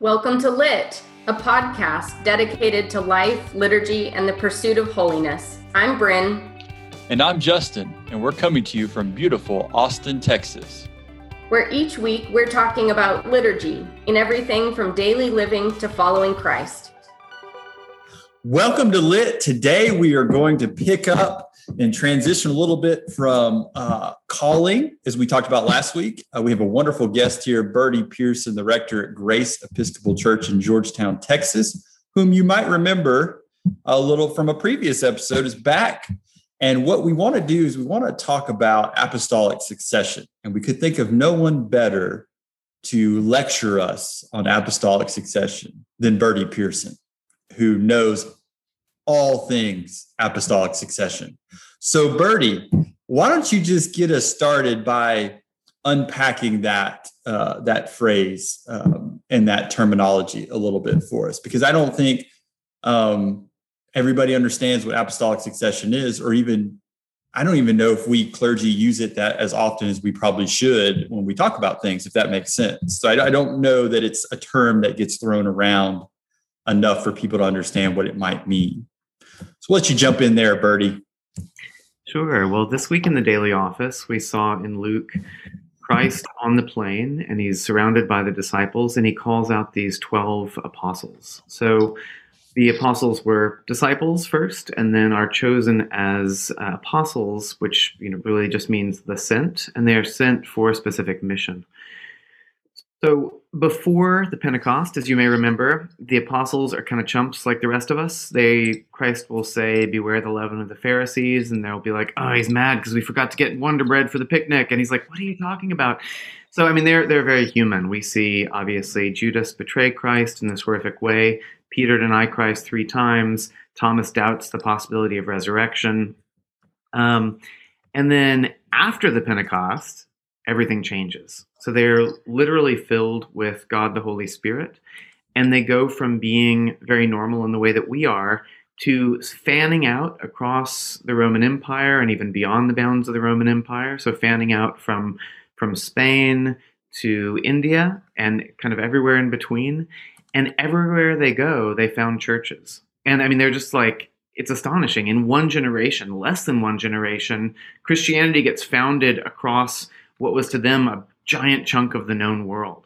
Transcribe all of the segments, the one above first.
Welcome to Lit, a podcast dedicated to life, liturgy, and the pursuit of holiness. I'm Bryn. And I'm Justin, and we're coming to you from beautiful Austin, Texas. Where each week we're talking about liturgy in everything from daily living to following Christ. Welcome to Lit. Today we are going to pick up and transition a little bit from uh, calling, as we talked about last week. Uh, we have a wonderful guest here, Bertie Pearson, the rector at Grace Episcopal Church in Georgetown, Texas, whom you might remember a little from a previous episode, is back. And what we want to do is we want to talk about apostolic succession. And we could think of no one better to lecture us on apostolic succession than Bertie Pearson, who knows all things apostolic succession. So, Bertie, why don't you just get us started by unpacking that uh, that phrase um, and that terminology a little bit for us? Because I don't think um, everybody understands what apostolic succession is, or even I don't even know if we clergy use it that as often as we probably should when we talk about things, if that makes sense. So I, I don't know that it's a term that gets thrown around enough for people to understand what it might mean. So let you jump in there, Bertie. Sure. Well, this week in the daily office, we saw in Luke Christ on the plain, and he's surrounded by the disciples, and he calls out these 12 apostles. So the apostles were disciples first, and then are chosen as uh, apostles, which you know really just means the sent, and they are sent for a specific mission. So before the Pentecost, as you may remember, the apostles are kind of chumps like the rest of us. They Christ will say, "Beware the leaven of the Pharisees," and they'll be like, "Oh, he's mad because we forgot to get Wonder Bread for the picnic," and he's like, "What are you talking about?" So I mean, they're they're very human. We see obviously Judas betray Christ in this horrific way. Peter deny Christ three times. Thomas doubts the possibility of resurrection. Um, and then after the Pentecost, everything changes. So they're literally filled with God the Holy Spirit, and they go from being very normal in the way that we are to fanning out across the Roman Empire and even beyond the bounds of the Roman Empire. So fanning out from from Spain to India and kind of everywhere in between. And everywhere they go, they found churches. And I mean, they're just like, it's astonishing. In one generation, less than one generation, Christianity gets founded across what was to them a giant chunk of the known world.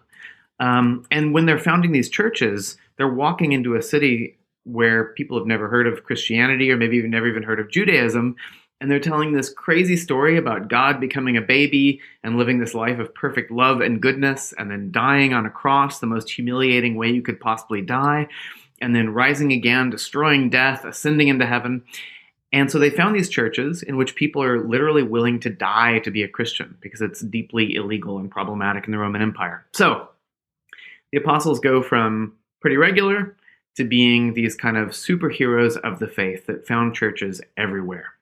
Um, and when they're founding these churches, they're walking into a city where people have never heard of Christianity or maybe even never even heard of Judaism. And they're telling this crazy story about God becoming a baby and living this life of perfect love and goodness, and then dying on a cross, the most humiliating way you could possibly die, and then rising again, destroying death, ascending into heaven. And so they found these churches in which people are literally willing to die to be a Christian because it's deeply illegal and problematic in the Roman Empire. So the apostles go from pretty regular to being these kind of superheroes of the faith that found churches everywhere.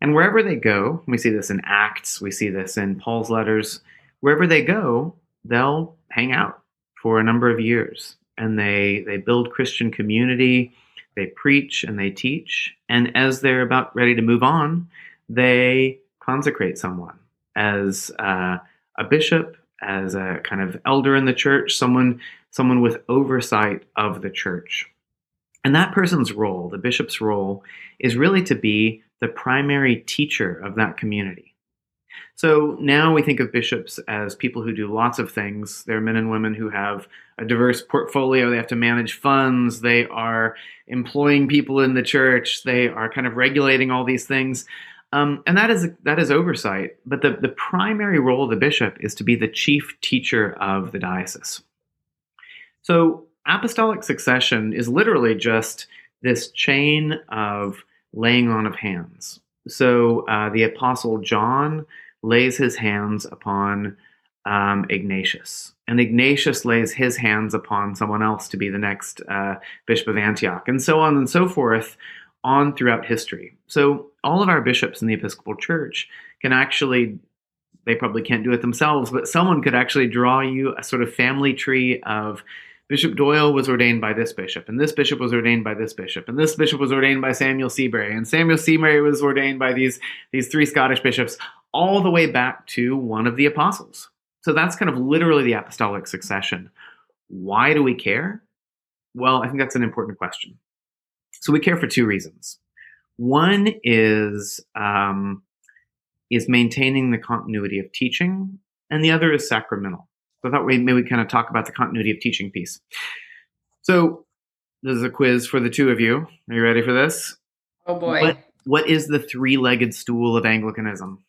And wherever they go, we see this in Acts, we see this in Paul's letters, wherever they go, they'll hang out for a number of years and they they build Christian community they preach and they teach. And as they're about ready to move on, they consecrate someone as uh, a bishop, as a kind of elder in the church, someone someone with oversight of the church. And that person's role, the bishop's role, is really to be the primary teacher of that community. So now we think of bishops as people who do lots of things. They're men and women who have a diverse portfolio. They have to manage funds. They are employing people in the church. They are kind of regulating all these things. Um, and that is that is oversight. But the, the primary role of the bishop is to be the chief teacher of the diocese. So apostolic succession is literally just this chain of laying on of hands. So uh, the apostle John lays his hands upon um, Ignatius. And Ignatius lays his hands upon someone else to be the next uh, Bishop of Antioch, and so on and so forth on throughout history. So all of our bishops in the Episcopal Church can actually, they probably can't do it themselves, but someone could actually draw you a sort of family tree of Bishop Doyle was ordained by this bishop, and this bishop was ordained by this bishop, and this bishop was ordained by Samuel Seabury, and Samuel Seabury was ordained by these, these three Scottish bishops, all the way back to one of the apostles. So that's kind of literally the apostolic succession. Why do we care? Well, I think that's an important question. So we care for two reasons. One is um, is maintaining the continuity of teaching, and the other is sacramental. So I thought we maybe kind of talk about the continuity of teaching piece. So this is a quiz for the two of you. Are you ready for this? Oh boy. What, what is the three-legged stool of Anglicanism?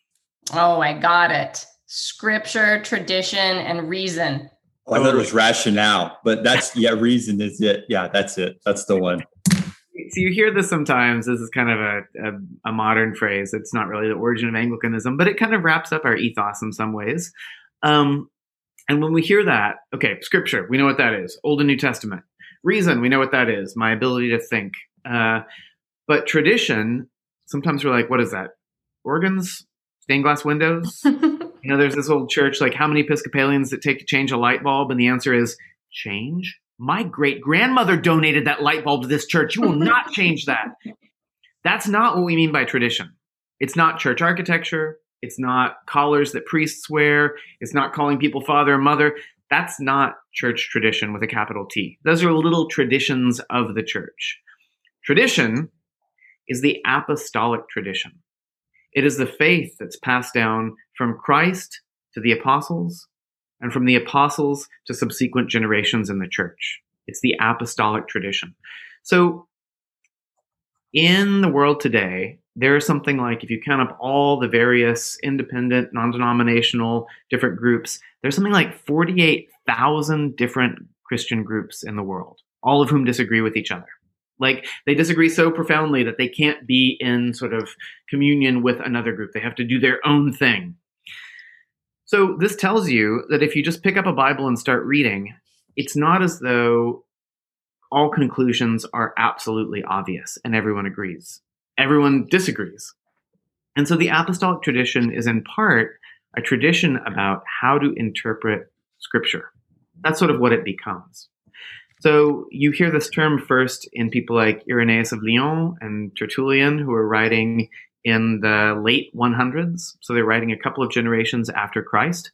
Oh, I got it. Scripture, tradition, and reason. Oh, I thought it was rationale, but that's yeah, reason is it. Yeah, that's it. That's the one. So you hear this sometimes. This is kind of a, a, a modern phrase. It's not really the origin of Anglicanism, but it kind of wraps up our ethos in some ways. Um, and when we hear that, okay, Scripture, we know what that is. Old and New Testament. Reason, we know what that is. My ability to think. Uh, but tradition, sometimes we're like, what is that? Organs, stained glass windows. you know, there's this old church. Like, how many Episcopalians it take to change a light bulb? And the answer is change my great grandmother donated that light bulb to this church. You will not change that. That's not what we mean by tradition. It's not church architecture. It's not collars that priests wear. It's not calling people father and mother. That's not church tradition with a capital T. Those are little traditions of the church. Tradition is the apostolic tradition. It is the faith that's passed down from Christ to the apostles and from the apostles to subsequent generations in the church. It's the apostolic tradition. So, in the world today, there is something like, if you count up all the various independent, non denominational, different groups, there's something like 48,000 different Christian groups in the world, all of whom disagree with each other. Like they disagree so profoundly that they can't be in sort of communion with another group. They have to do their own thing. So this tells you that if you just pick up a Bible and start reading, it's not as though all conclusions are absolutely obvious and everyone agrees. Everyone disagrees. And so the apostolic tradition is in part a tradition about how to interpret scripture. That's sort of what it becomes. So you hear this term first in people like Irenaeus of Lyon and Tertullian, who are writing in the late 100s. So they're writing a couple of generations after Christ.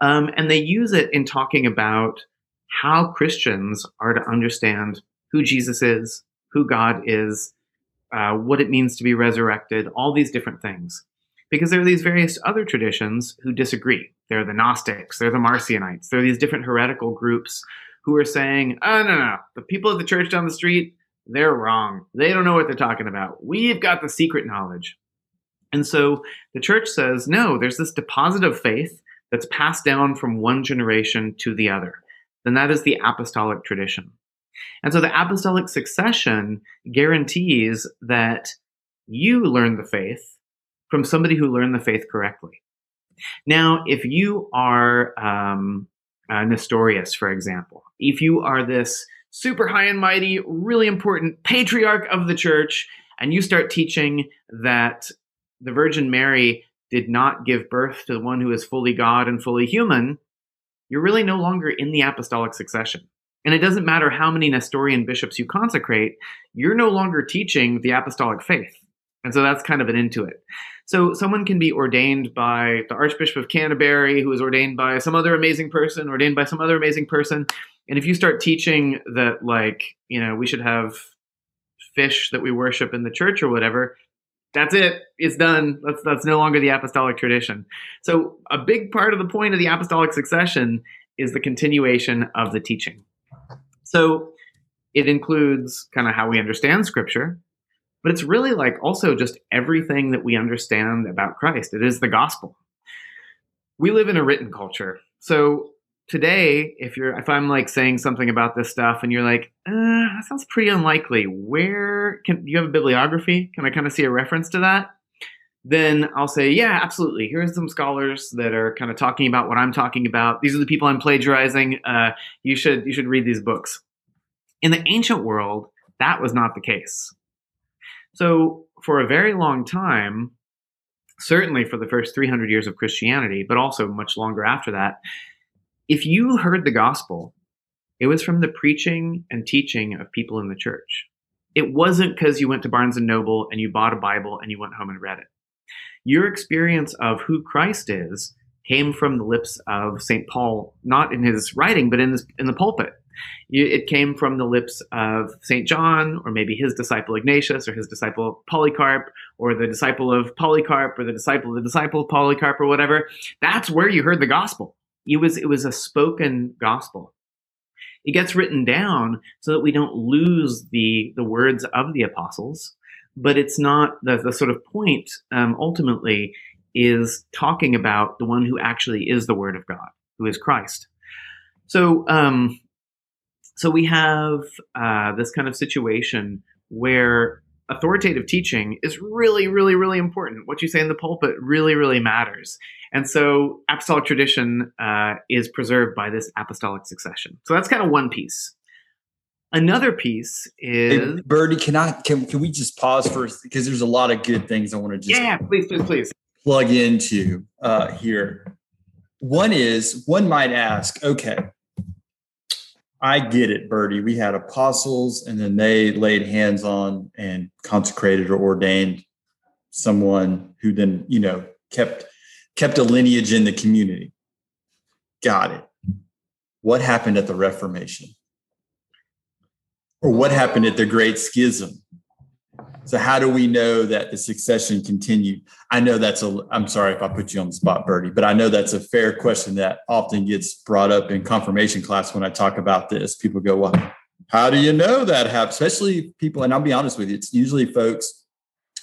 Um, and they use it in talking about how Christians are to understand who Jesus is, who God is, uh, what it means to be resurrected, all these different things. Because there are these various other traditions who disagree. They're the Gnostics, they're the Marcionites, there are these different heretical groups who are saying, oh, no, no, the people at the church down the street, they're wrong. They don't know what they're talking about. We've got the secret knowledge. And so the church says, no, there's this deposit of faith that's passed down from one generation to the other. Then that is the apostolic tradition. And so the apostolic succession guarantees that you learn the faith from somebody who learned the faith correctly. Now, if you are um, Nestorius, for example, if you are this super high and mighty, really important patriarch of the church, and you start teaching that the Virgin Mary did not give birth to the one who is fully God and fully human, you're really no longer in the apostolic succession. And it doesn't matter how many Nestorian bishops you consecrate, you're no longer teaching the apostolic faith. And so that's kind of an into it. So someone can be ordained by the Archbishop of Canterbury, who is ordained by some other amazing person, ordained by some other amazing person. And if you start teaching that, like, you know, we should have fish that we worship in the church or whatever, that's it. It's done. That's that's no longer the apostolic tradition. So a big part of the point of the apostolic succession is the continuation of the teaching. So it includes kind of how we understand scripture, but it's really like also just everything that we understand about Christ. It is the gospel. We live in a written culture. So today, if you're if I'm like saying something about this stuff and you're like, uh, that sounds pretty unlikely. Where can you have a bibliography? Can I kind of see a reference to that? Then I'll say, yeah, absolutely. Here's some scholars that are kind of talking about what I'm talking about. These are the people I'm plagiarizing. Uh, you should you should read these books. In the ancient world, that was not the case. So for a very long time, certainly for the first 300 years of Christianity, but also much longer after that, if you heard the gospel, it was from the preaching and teaching of people in the church. It wasn't because you went to Barnes and Noble and you bought a Bible and you went home and read it. Your experience of who Christ is came from the lips of St. Paul, not in his writing, but in, in the pulpit. It came from the lips of St. John, or maybe his disciple Ignatius, or his disciple Polycarp, or the disciple of Polycarp, or the disciple of the disciple of Polycarp, or whatever. That's where you heard the gospel. It was, it was a spoken gospel. It gets written down so that we don't lose the, the words of the apostles, but it's not the, the sort of point um, ultimately is talking about the one who actually is the Word of God, who is Christ. So, um, so we have uh, this kind of situation where authoritative teaching is really, really, really important. What you say in the pulpit really, really matters. And so apostolic tradition uh, is preserved by this apostolic succession. So that's kind of one piece. Another piece is hey, Bertie. Can I can can we just pause first because there's a lot of good things I want to just yeah, please, please, please plug into uh, here. One is one might ask, okay, I get it, Bertie. We had apostles, and then they laid hands on and consecrated or ordained someone who then, you know, kept kept a lineage in the community. Got it. What happened at the Reformation? Or what happened at the Great Schism? So how do we know that the succession continued? I know that's a I'm sorry if I put you on the spot, Bertie, but I know that's a fair question that often gets brought up in confirmation class when I talk about this. People go, Well, how do you know that happened? Especially people, and I'll be honest with you, it's usually folks,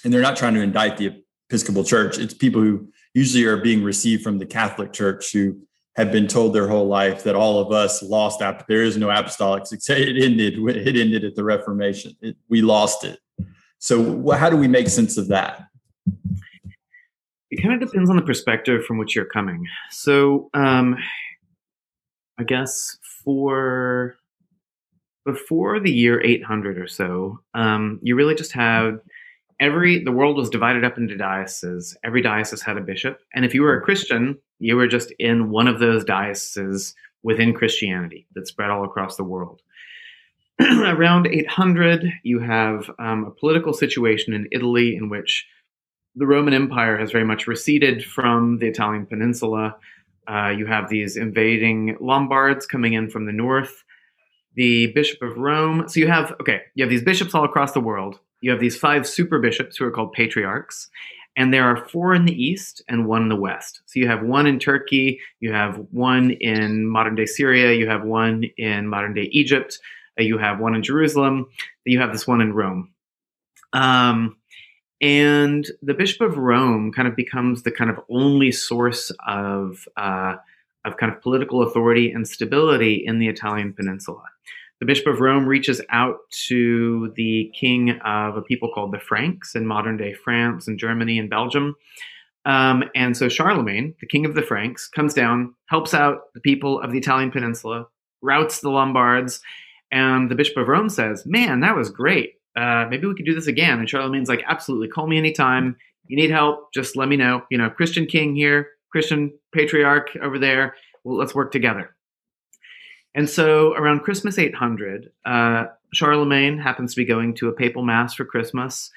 and they're not trying to indict the Episcopal Church. It's people who usually are being received from the Catholic Church who have been told their whole life that all of us lost after there is no apostolic success. It ended. It ended at the Reformation. It, we lost it. So, how do we make sense of that? It kind of depends on the perspective from which you're coming. So, um, I guess for before the year 800 or so, um, you really just had every the world was divided up into dioceses. Every diocese had a bishop, and if you were a Christian, you were just in one of those dioceses within Christianity that spread all across the world. around 800, you have um, a political situation in Italy in which the Roman Empire has very much receded from the Italian peninsula. Uh, you have these invading Lombards coming in from the north. The Bishop of Rome. So you have, okay, you have these bishops all across the world. You have these five super bishops who are called patriarchs. And there are four in the east and one in the west. So you have one in Turkey, you have one in modern day Syria, you have one in modern day Egypt, you have one in Jerusalem, you have this one in Rome. Um, and the Bishop of Rome kind of becomes the kind of only source of uh, of kind of political authority and stability in the Italian peninsula. The Bishop of Rome reaches out to the king of a people called the Franks in modern day France and Germany and Belgium. Um, and so Charlemagne, the king of the Franks, comes down, helps out the people of the Italian peninsula, routs the Lombards, and the Bishop of Rome says, Man, that was great. Uh, maybe we could do this again. And Charlemagne's like, Absolutely, call me anytime. You need help, just let me know. You know, Christian king here, Christian patriarch over there. Well, let's work together. And so around Christmas 800, uh, Charlemagne happens to be going to a papal mass for Christmas.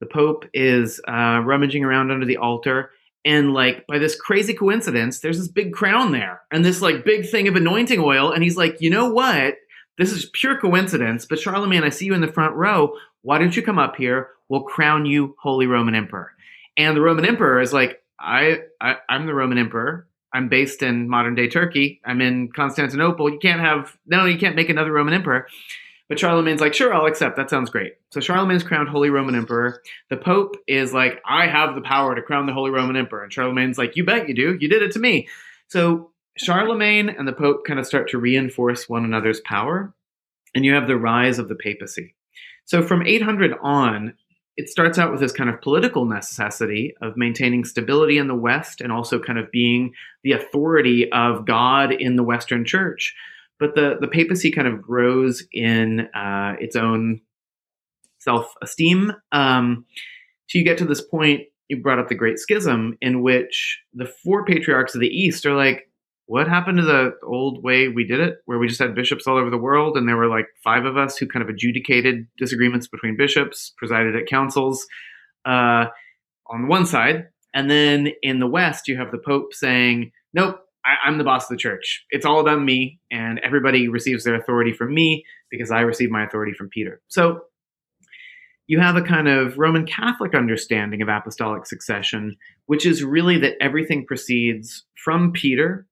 The Pope is uh, rummaging around under the altar. And like by this crazy coincidence, there's this big crown there and this like big thing of anointing oil. And he's like, you know what? This is pure coincidence, but Charlemagne, I see you in the front row. Why don't you come up here? We'll crown you Holy Roman Emperor. And the Roman Emperor is like, I, I I'm the Roman Emperor. I'm based in modern day Turkey. I'm in Constantinople. You can't have no, you can't make another Roman Emperor. But Charlemagne's like, sure, I'll accept. That sounds great. So Charlemagne's crowned Holy Roman Emperor. The Pope is like, I have the power to crown the Holy Roman Emperor. And Charlemagne's like, you bet you do. You did it to me. So Charlemagne and the Pope kind of start to reinforce one another's power, and you have the rise of the papacy. So from 800 on, it starts out with this kind of political necessity of maintaining stability in the West and also kind of being the authority of God in the Western Church. But the, the papacy kind of grows in uh, its own self esteem. Um, so you get to this point, you brought up the Great Schism, in which the four patriarchs of the East are like, what happened to the old way we did it, where we just had bishops all over the world, and there were like five of us who kind of adjudicated disagreements between bishops, presided at councils uh, on one side, and then in the West you have the Pope saying, "Nope, I, am the boss of the church. It's all about me, and everybody receives their authority from me because I receive my authority from Peter. So you have a kind of Roman Catholic understanding of apostolic succession, which is really that everything proceeds from Peter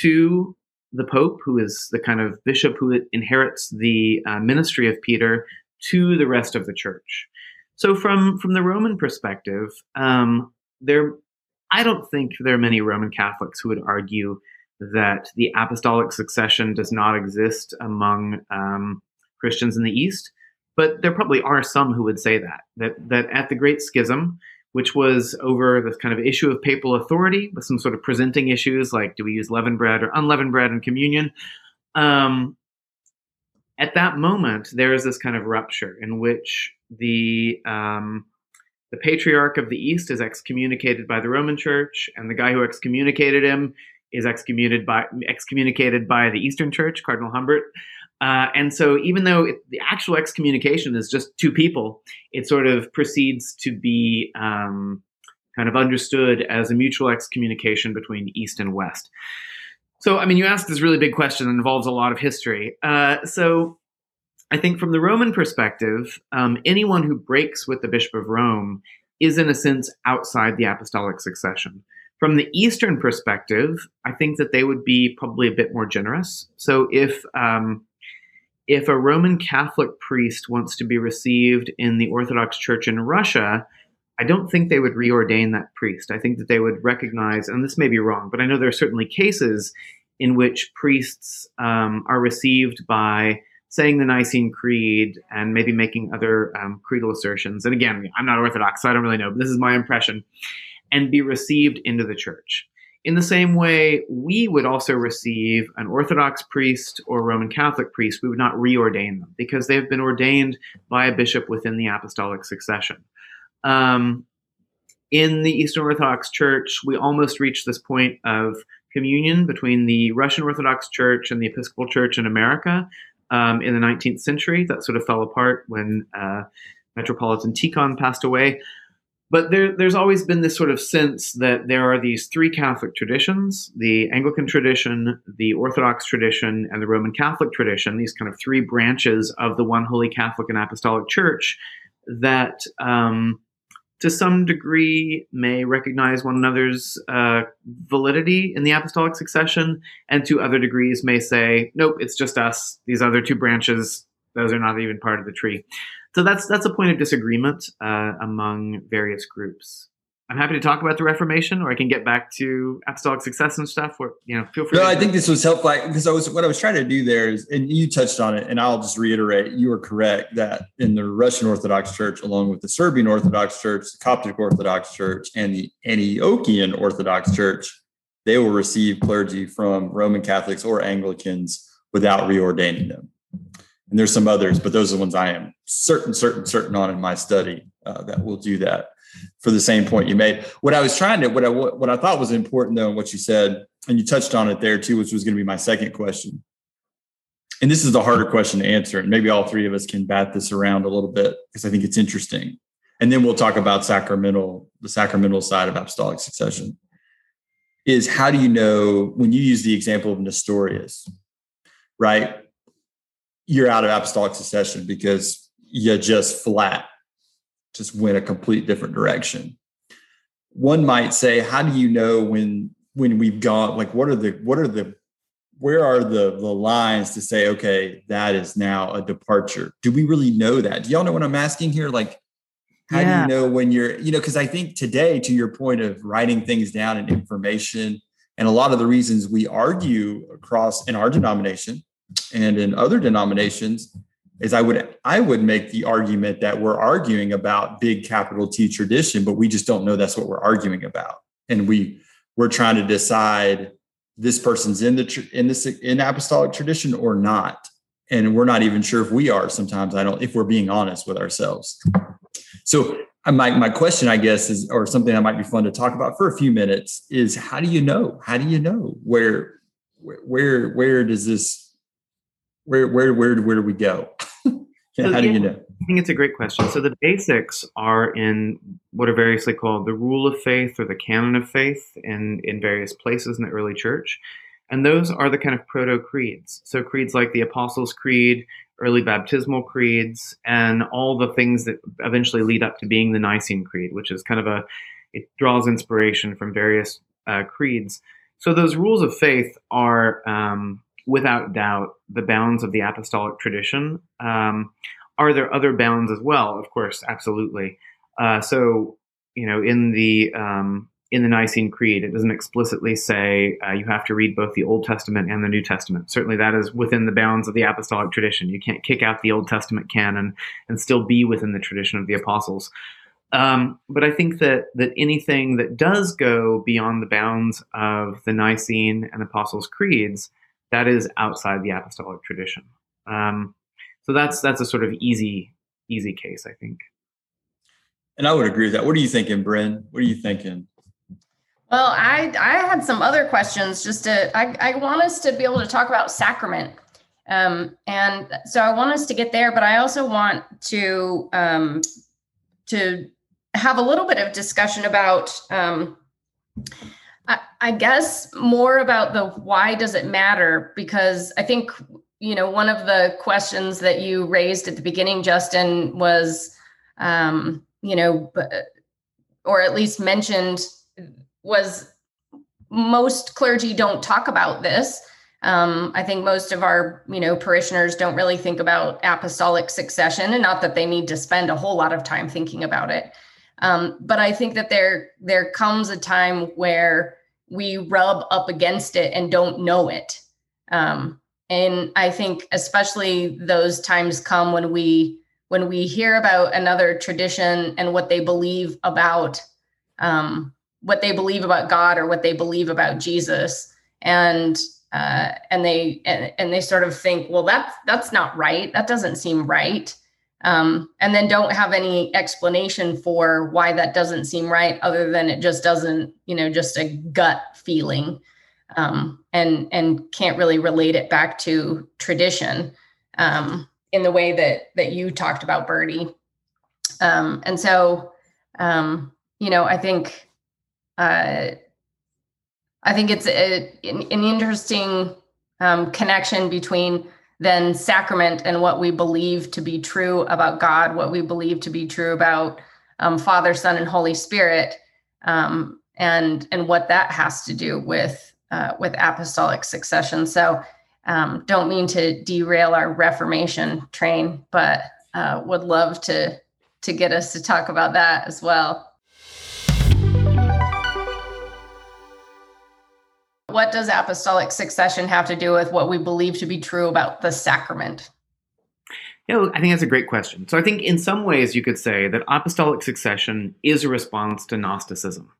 to the Pope, who is the kind of bishop who inherits the uh, ministry of Peter, to the rest of the church. So, from from the Roman perspective, um, there, I don't think there are many Roman Catholics who would argue that the apostolic succession does not exist among um, Christians in the East. But there probably are some who would say that that that at the Great Schism, which was over this kind of issue of papal authority with some sort of presenting issues like do we use leavened bread or unleavened bread in communion. Um, at that moment, there is this kind of rupture in which the um, the patriarch of the East is excommunicated by the Roman Church, and the guy who excommunicated him is excommunicated by excommunicated by the Eastern Church, Cardinal Humbert. Uh, and so, even though it, the actual excommunication is just two people, it sort of proceeds to be um, kind of understood as a mutual excommunication between East and West. So, I mean, you asked this really big question that involves a lot of history. Uh, so, I think from the Roman perspective, um, anyone who breaks with the Bishop of Rome is, in a sense, outside the apostolic succession. From the Eastern perspective, I think that they would be probably a bit more generous. So, if um, if a Roman Catholic priest wants to be received in the Orthodox Church in Russia, I don't think they would reordain that priest. I think that they would recognize, and this may be wrong, but I know there are certainly cases in which priests um, are received by saying the Nicene Creed and maybe making other um, creedal assertions. And again, I'm not Orthodox, so I don't really know, but this is my impression, and be received into the church. In the same way, we would also receive an Orthodox priest or Roman Catholic priest. We would not reordain them because they have been ordained by a bishop within the apostolic succession. Um, in the Eastern Orthodox Church, we almost reached this point of communion between the Russian Orthodox Church and the Episcopal Church in America um, in the 19th century. That sort of fell apart when uh, Metropolitan Tikhon passed away. But there, there's always been this sort of sense that there are these three Catholic traditions the Anglican tradition, the Orthodox tradition, and the Roman Catholic tradition, these kind of three branches of the one holy Catholic and Apostolic Church that um, to some degree may recognize one another's uh, validity in the apostolic succession, and to other degrees may say, nope, it's just us. These other two branches, those are not even part of the tree. So that's that's a point of disagreement uh, among various groups. I'm happy to talk about the Reformation, or I can get back to apostolic success and stuff. Or you know, feel free. No, I think this was helpful because I was what I was trying to do there is, and you touched on it, and I'll just reiterate: you are correct that in the Russian Orthodox Church, along with the Serbian Orthodox Church, the Coptic Orthodox Church, and the Antiochian Orthodox Church, they will receive clergy from Roman Catholics or Anglicans without reordaining them and there's some others, but those are the ones I am certain, certain, certain on in my study uh, that will do that. For the same point you made, what I was trying to, what I what I thought was important though, and what you said, and you touched on it there too, which was going to be my second question. And this is the harder question to answer, and maybe all three of us can bat this around a little bit because I think it's interesting. And then we'll talk about sacramental, the sacramental side of apostolic succession. Is how do you know when you use the example of Nestorius, right? You're out of apostolic succession because you just flat just went a complete different direction. One might say how do you know when when we've gone like what are the what are the where are the the lines to say okay that is now a departure? Do we really know that? Do y'all know what i'm asking here? Like how yeah. do you know when you're you know because i think today to your point of writing things down and information and a lot of the reasons we argue across in our denomination and in other denominations is I would I would make the argument that we're arguing about big capital T tradition, but we just don't know that's what we're arguing about, and we we're trying to decide this person's in the in this in apostolic tradition or not, and we're not even sure if we are. Sometimes I don't if we're being honest with ourselves. So uh, my my question, I guess, is or something that might be fun to talk about for a few minutes is how do you know? How do you know where where where does this where where where where do we go? So, How do you know? I think it's a great question. So the basics are in what are variously called the rule of faith or the canon of faith in, in various places in the early church. And those are the kind of proto creeds. So creeds like the Apostles' Creed, early baptismal creeds, and all the things that eventually lead up to being the Nicene Creed, which is kind of a, it draws inspiration from various uh, creeds. So those rules of faith are, um, without doubt, the bounds of the apostolic tradition. Um, are there other bounds as well? Of course, absolutely. Uh, so, you know, in the um, in the Nicene Creed, it doesn't explicitly say uh, you have to read both the Old Testament and the New Testament. Certainly, that is within the bounds of the apostolic tradition. You can't kick out the Old Testament canon and still be within the tradition of the apostles. Um, but I think that that anything that does go beyond the bounds of the Nicene and Apostles' creeds, that is outside the apostolic tradition. Um, so that's that's a sort of easy easy case, I think. And I would agree with that. What are you thinking, Bryn? What are you thinking? Well, I I had some other questions just to I, I want us to be able to talk about sacrament. Um, and so I want us to get there, but I also want to um, to have a little bit of discussion about um, I, I guess more about the why does it matter because I think you know one of the questions that you raised at the beginning, Justin, was um, you know, or at least mentioned was most clergy don't talk about this. Um, I think most of our, you know, parishioners don't really think about apostolic succession, and not that they need to spend a whole lot of time thinking about it. Um, but I think that there there comes a time where we rub up against it and don't know it. Um, and I think especially those times come when we when we hear about another tradition and what they believe about um, what they believe about God or what they believe about Jesus, and uh, and they and, and they sort of think, well, that's that's not right. That doesn't seem right. Um, and then don't have any explanation for why that doesn't seem right, other than it just doesn't, you know, just a gut feeling, um, and and can't really relate it back to tradition um, in the way that that you talked about, Bertie Um, and so, um, you know, I think uh, I think it's a, an, an interesting um, connection between then sacrament and what we believe to be true about God, what we believe to be true about um, Father, Son, and Holy Spirit, um, and and what that has to do with uh, with apostolic succession. So, um, don't mean to derail our Reformation train, but uh, would love to to get us to talk about that as well. What does apostolic succession have to do with what we believe to be true about the sacrament? Yeah, I think that's a great question. So I think in some ways you could say that apostolic succession is a response to Gnosticism.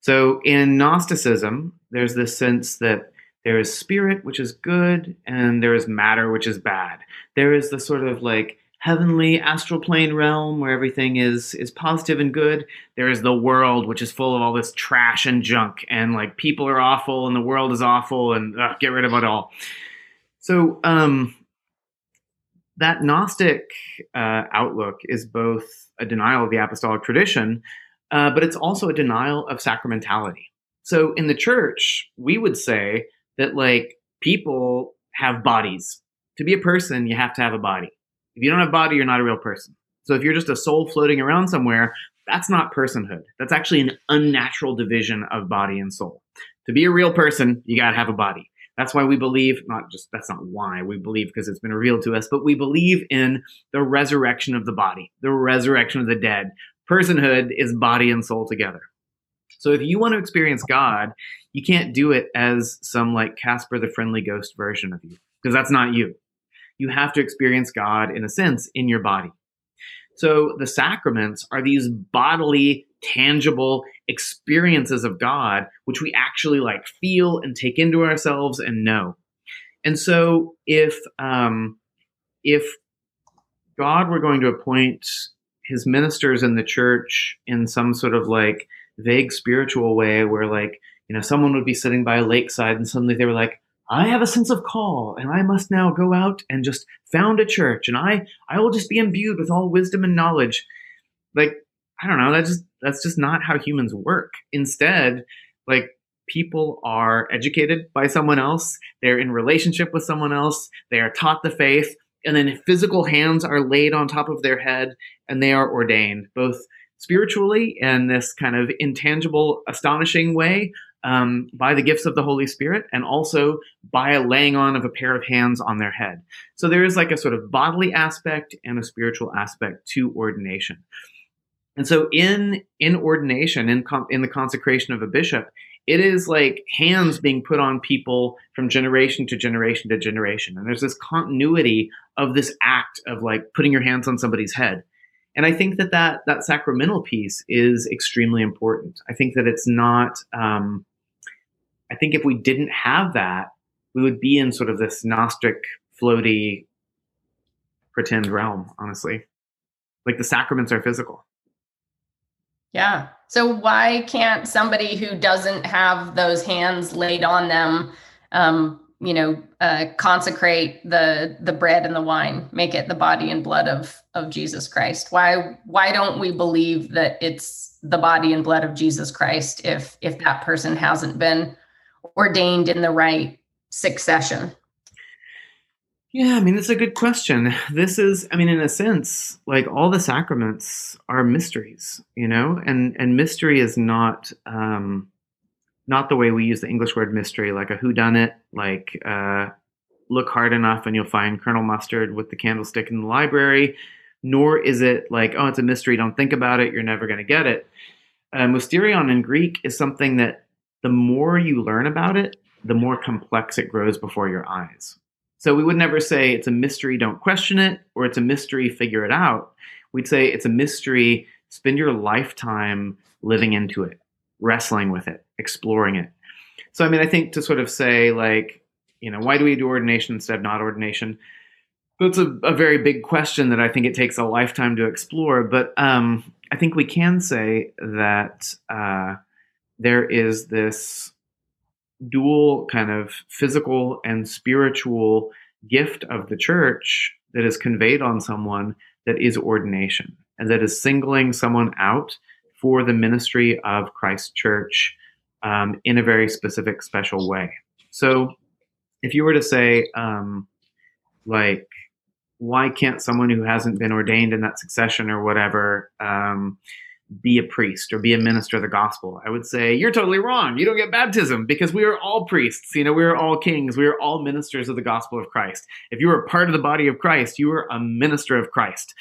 So in Gnosticism, there's this sense that there is spirit, which is good, and there is matter, which is bad. There is the sort of like heavenly astral plane realm where everything is is positive and good there is the world which is full of all this trash and junk and like people are awful and the world is awful and ugh, get rid of it all. So um that gnostic uh, outlook is both a denial of the apostolic tradition uh, but it's also a denial of sacramentality. So in the church we would say that like people have bodies. To be a person you have to have a body if you don't have body, you're not a real person. So if you're just a soul floating around somewhere, that's not personhood. That's actually an unnatural division of body and soul. To be a real person, you got to have a body. That's why we believe, not just, that's not why we believe because it's been revealed to us, but we believe in the resurrection of the body, the resurrection of the dead. Personhood is body and soul together. So if you want to experience God, you can't do it as some like Casper the Friendly Ghost version of you, because that's not you you have to experience God in a sense in your body. So the sacraments are these bodily, tangible experiences of God, which we actually like feel and take into ourselves and know. And so if um, if God were going to appoint his ministers in the church in some sort of like vague spiritual way where like you know someone would be sitting by a lakeside and suddenly they were like I have a sense of call and I must now go out and just found a church and I I will just be imbued with all wisdom and knowledge. Like I don't know, that's just that's just not how humans work. Instead, like people are educated by someone else, they're in relationship with someone else, they are taught the faith, and then physical hands are laid on top of their head and they are ordained both spiritually and this kind of intangible astonishing way um, by the gifts of the Holy Spirit and also by a laying on of a pair of hands on their head. So there is like a sort of bodily aspect and a spiritual aspect to ordination. And so in in ordination, in in the consecration of a bishop, it is like hands being put on people from generation to generation to generation. And there's this continuity of this act of like putting your hands on somebody's head. And I think that that, that sacramental piece is extremely important. I think that it's not, um, I think if we didn't have that, we would be in sort of this Gnostic, floaty, pretend realm, honestly. Like the sacraments are physical. Yeah. So why can't somebody who doesn't have those hands laid on them, um, you know, uh, consecrate the the bread and the wine, make it the body and blood of of Jesus Christ? Why why don't we believe that it's the body and blood of Jesus Christ if if that person hasn't been ordained in the right succession? Yeah, I mean, it's a good question. This is, I mean, in a sense, like all the sacraments are mysteries, you know, and and mystery is not um, not the way we use the English word mystery, like a whodunit, like uh, look hard enough and you'll find Colonel Mustard with the candlestick in the library. Nor is it like, oh, it's a mystery, don't think about it, you're never going to get it. Uh, mysterion in Greek is something that the more you learn about it, the more complex it grows before your eyes. So we would never say it's a mystery, don't question it, or it's a mystery, figure it out. We'd say it's a mystery, spend your lifetime living into it, wrestling with it, exploring it. So, I mean, I think to sort of say, like, you know, why do we do ordination instead of not ordination? That's a, a very big question that I think it takes a lifetime to explore. But um, I think we can say that uh, there is this dual kind of physical and spiritual gift of the church that is conveyed on someone that is ordination and that is singling someone out for the ministry of Christ Church um, in a very specific, special way. So, if you were to say, um, like, why can't someone who hasn't been ordained in that succession or whatever um, be a priest or be a minister of the gospel. I would say you're totally wrong. You don't get baptism because we are all priests. You know, we are all kings. We are all ministers of the gospel of Christ. If you are part of the body of Christ, you are a minister of Christ.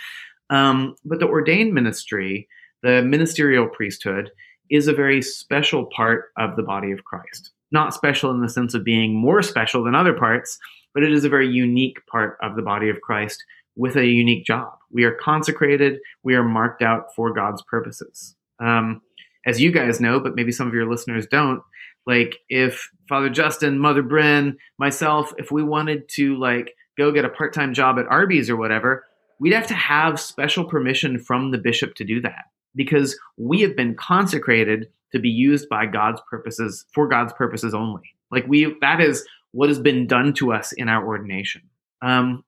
Um, but the ordained ministry, the ministerial priesthood, is a very special part of the body of Christ. Not special in the sense of being more special than other parts, but it is a very unique part of the body of Christ with a unique job. We are consecrated, we are marked out for God's purposes. Um, as you guys know, but maybe some of your listeners don't, like if Father Justin, Mother Bryn, myself, if we wanted to like go get a part-time job at Arby's or whatever, we'd have to have special permission from the bishop to do that because we have been consecrated to be used by God's purposes for God's purposes only. Like we that is what has been done to us in our ordination. Um,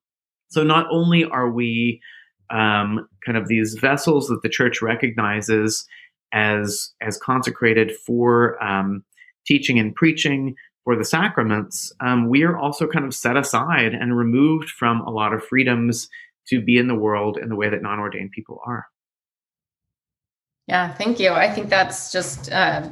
so not only are we um, kind of these vessels that the church recognizes as as consecrated for um, teaching and preaching for the sacraments, um, we are also kind of set aside and removed from a lot of freedoms to be in the world in the way that non-ordained people are. Yeah, thank you. I think that's just uh,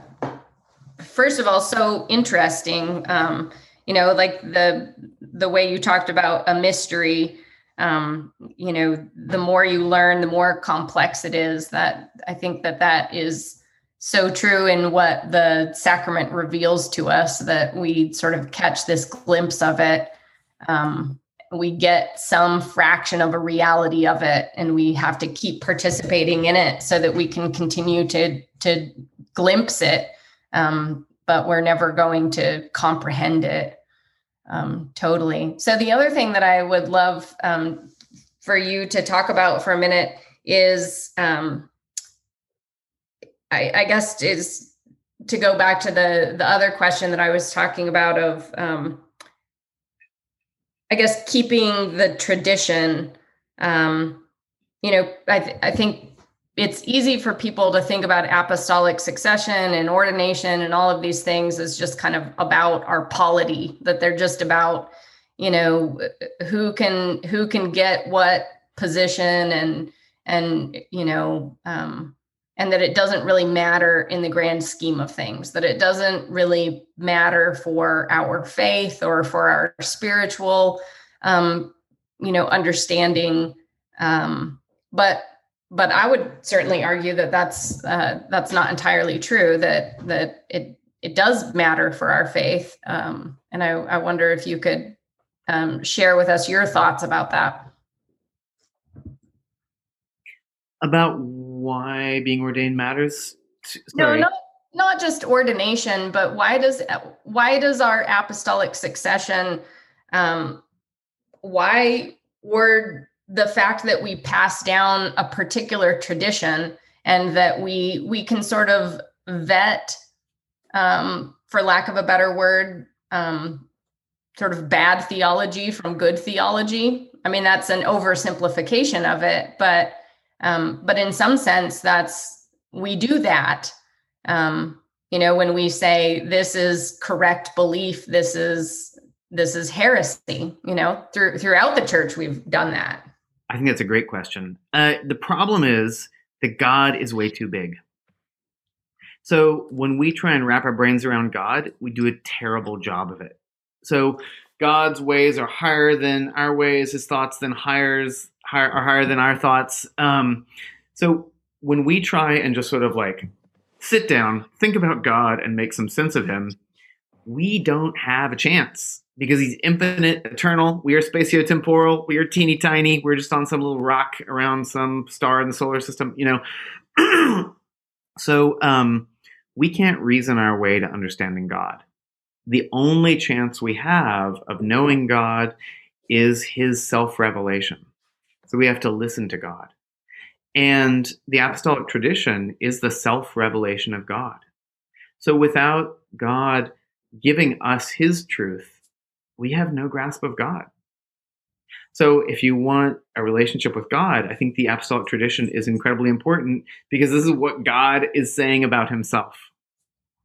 first of all so interesting. Um, you know, like the the way you talked about a mystery um, you know, the more you learn, the more complex it is. That I think that that is so true in what the sacrament reveals to us that we sort of catch this glimpse of it. Um, we get some fraction of a reality of it, and we have to keep participating in it so that we can continue to to glimpse it. Um, but we're never going to comprehend it um, totally. So the other thing that I would love um, for you to talk about for a minute is, um, I, I, guess, is to go back to the the other question that I was talking about of um, I guess keeping the tradition. Um, you know, I th- I think it's easy for people to think about apostolic succession and ordination and all of these things as just kind of about our polity that they're just about you know who can who can get what position and and you know um, and that it doesn't really matter in the grand scheme of things that it doesn't really matter for our faith or for our spiritual um, you know understanding um, but but I would certainly argue that that's uh, that's not entirely true. That that it it does matter for our faith, um, and I, I wonder if you could um, share with us your thoughts about that. About why being ordained matters. Sorry. No, not not just ordination, but why does why does our apostolic succession? Um, why were the fact that we pass down a particular tradition and that we we can sort of vet um, for lack of a better word um, sort of bad theology from good theology. I mean that's an oversimplification of it but um, but in some sense that's we do that. Um, you know when we say this is correct belief this is this is heresy you know through throughout the church we've done that I think that's a great question. Uh, the problem is that God is way too big. So when we try and wrap our brains around God, we do a terrible job of it. So God's ways are higher than our ways, his thoughts then hires higher, are higher than our thoughts. Um, so when we try and just sort of like sit down, think about God, and make some sense of him, we don't have a chance because he's infinite, eternal. We are spatiotemporal. We are teeny tiny. We're just on some little rock around some star in the solar system, you know. so um, we can't reason our way to understanding God. The only chance we have of knowing God is his self revelation. So we have to listen to God. And the apostolic tradition is the self revelation of God. So without God giving us his truth, we have no grasp of God. So, if you want a relationship with God, I think the apostolic tradition is incredibly important because this is what God is saying about himself.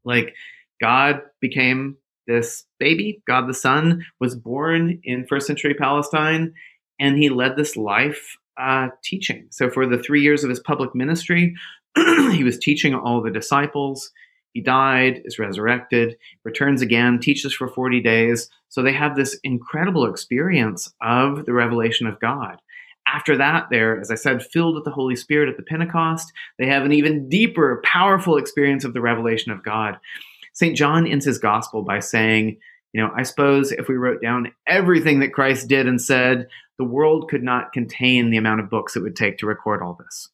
Like, God became this baby, God the Son was born in first century Palestine, and he led this life uh, teaching. So, for the three years of his public ministry, he was teaching all the disciples. He died, is resurrected, returns again, teaches for 40 days. So they have this incredible experience of the revelation of God. After that, they're, as I said, filled with the Holy Spirit at the Pentecost. They have an even deeper, powerful experience of the revelation of God. St. John ends his gospel by saying, you know, I suppose if we wrote down everything that Christ did and said, the world could not contain the amount of books it would take to record all this.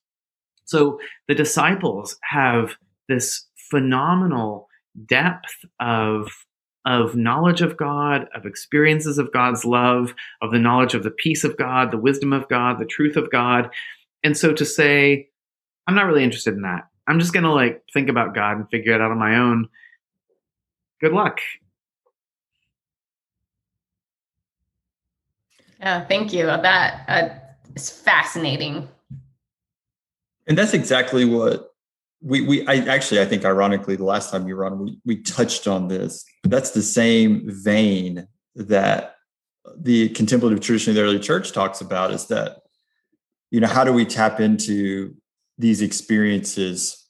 So the disciples have this phenomenal depth of of knowledge of God, of experiences of God's love, of the knowledge of the peace of God, the wisdom of God, the truth of God. And so to say, I'm not really interested in that. I'm just going to like think about God and figure it out on my own. Good luck. Yeah, thank you. That uh, is fascinating. And that's exactly what we we I actually I think ironically the last time you were on we we touched on this, but that's the same vein that the contemplative tradition of the early church talks about is that you know how do we tap into these experiences?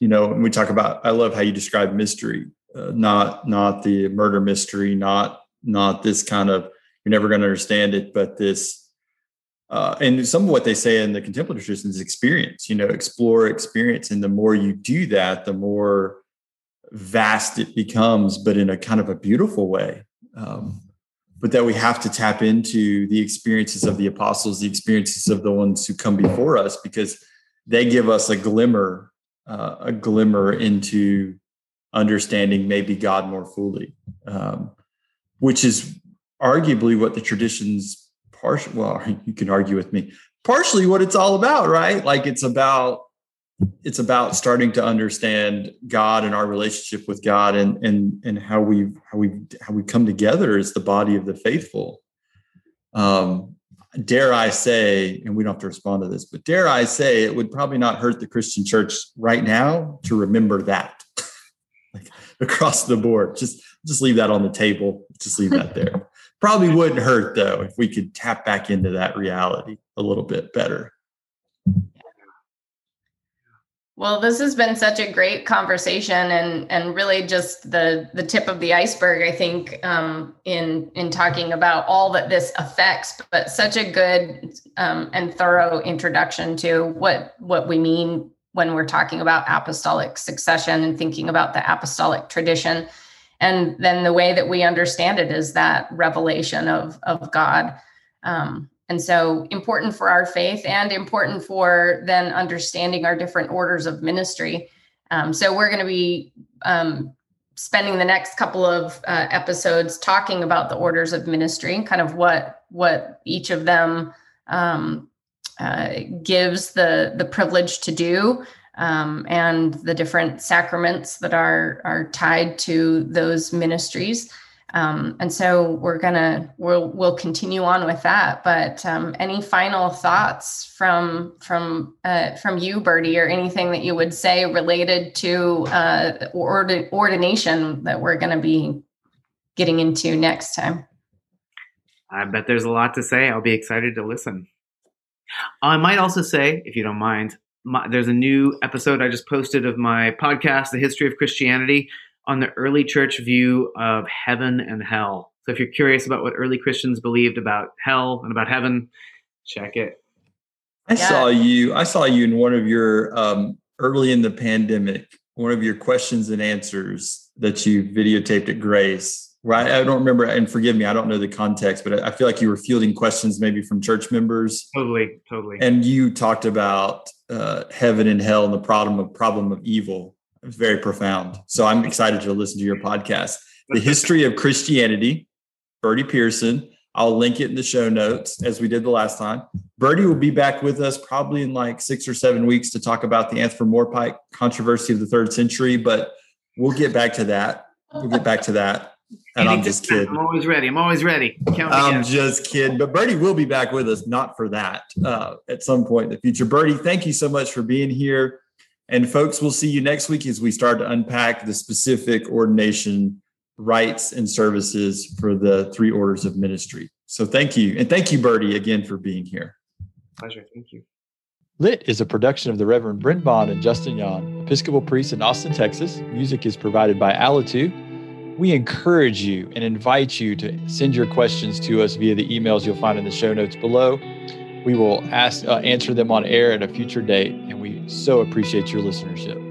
You know when we talk about i love how you describe mystery uh, not not the murder mystery not not this kind of you're never going to understand it but this uh, and some of what they say in the contemplative tradition is experience you know explore experience. And the more you do that the more vast it becomes but in a kind of a beautiful way. Um, but that we have to tap into the experiences of the apostles the experiences of the ones who come before us because they give us a glimmer uh, a glimmer into understanding maybe god more fully um, which is arguably what the traditions partially, well, you can argue with me, partially what it's all about, right? Like it's about it's about starting to understand God and our relationship with God and and and how we how we how we come together as the body of the faithful. Um, dare I say, and we don't have to respond to this, but dare I say, it would probably not hurt the Christian church right now to remember that, like across the board. Just just leave that on the table. Just leave that there. probably wouldn't hurt though if we could tap back into that reality a little bit better. Well, this has been such a great conversation, and and really just the the tip of the iceberg. I think um, in in talking about all that this affects, but such a good um, and thorough introduction to what what we mean when we're talking about apostolic succession and thinking about the apostolic tradition, and then the way that we understand it is that revelation of of God. Um, and so important for our faith and important for then understanding our different orders of ministry. Um, so we're going to be um, spending the next couple of uh, episodes talking about the orders of ministry, kind of what what each of them um, uh, gives the the privilege to do, um, and the different sacraments that are are tied to those ministries. Um, and so we're gonna we'll we'll continue on with that. But um, any final thoughts from from uh, from you, Bertie, or anything that you would say related to uh, ord- ordination that we're to be getting into next time? I bet there's a lot to say. I'll be excited to listen. I might also say, if you don't mind, my, there's a new episode I just posted of my podcast, The History of Christianity on the early church view of heaven and hell. So if you're curious about what early Christians believed about hell and about heaven, check it. I yeah. saw you. I saw you in one of your um, early in the pandemic. One of your questions and answers that you videotaped at Grace. Right, I, don't remember, and forgive me, I don't know the context, but I, feel like you were fielding questions maybe from church members. Totally, totally. And you talked about uh, heaven and hell and the problem of problem of evil very profound. So I'm excited to listen to your podcast. The history of Christianity, Bertie Pearson. I'll link it in the show notes as we did the last time. Bertie will be back with us probably in like six or seven weeks to talk about the Anthropomorphite controversy of the third century, but we'll get back to that. We'll get back to that. And I'm just kidding. I'm always ready. I'm always ready. Count I'm again. just kidding. But Bertie will be back with us, not for that, uh, at some point in the future. Bertie, thank you so much for being here. And folks, we'll see you next week as we start to unpack the specific ordination rites and services for the three orders of ministry. So thank you. And thank you, Bertie, again for being here. Pleasure. Thank you. Lit is a production of the Reverend Brent Bond and Justin Yon, Episcopal priests in Austin, Texas. Music is provided by Alitu. We encourage you and invite you to send your questions to us via the emails you'll find in the show notes below. We will ask uh, answer them on air at a future date, and we so appreciate your listenership.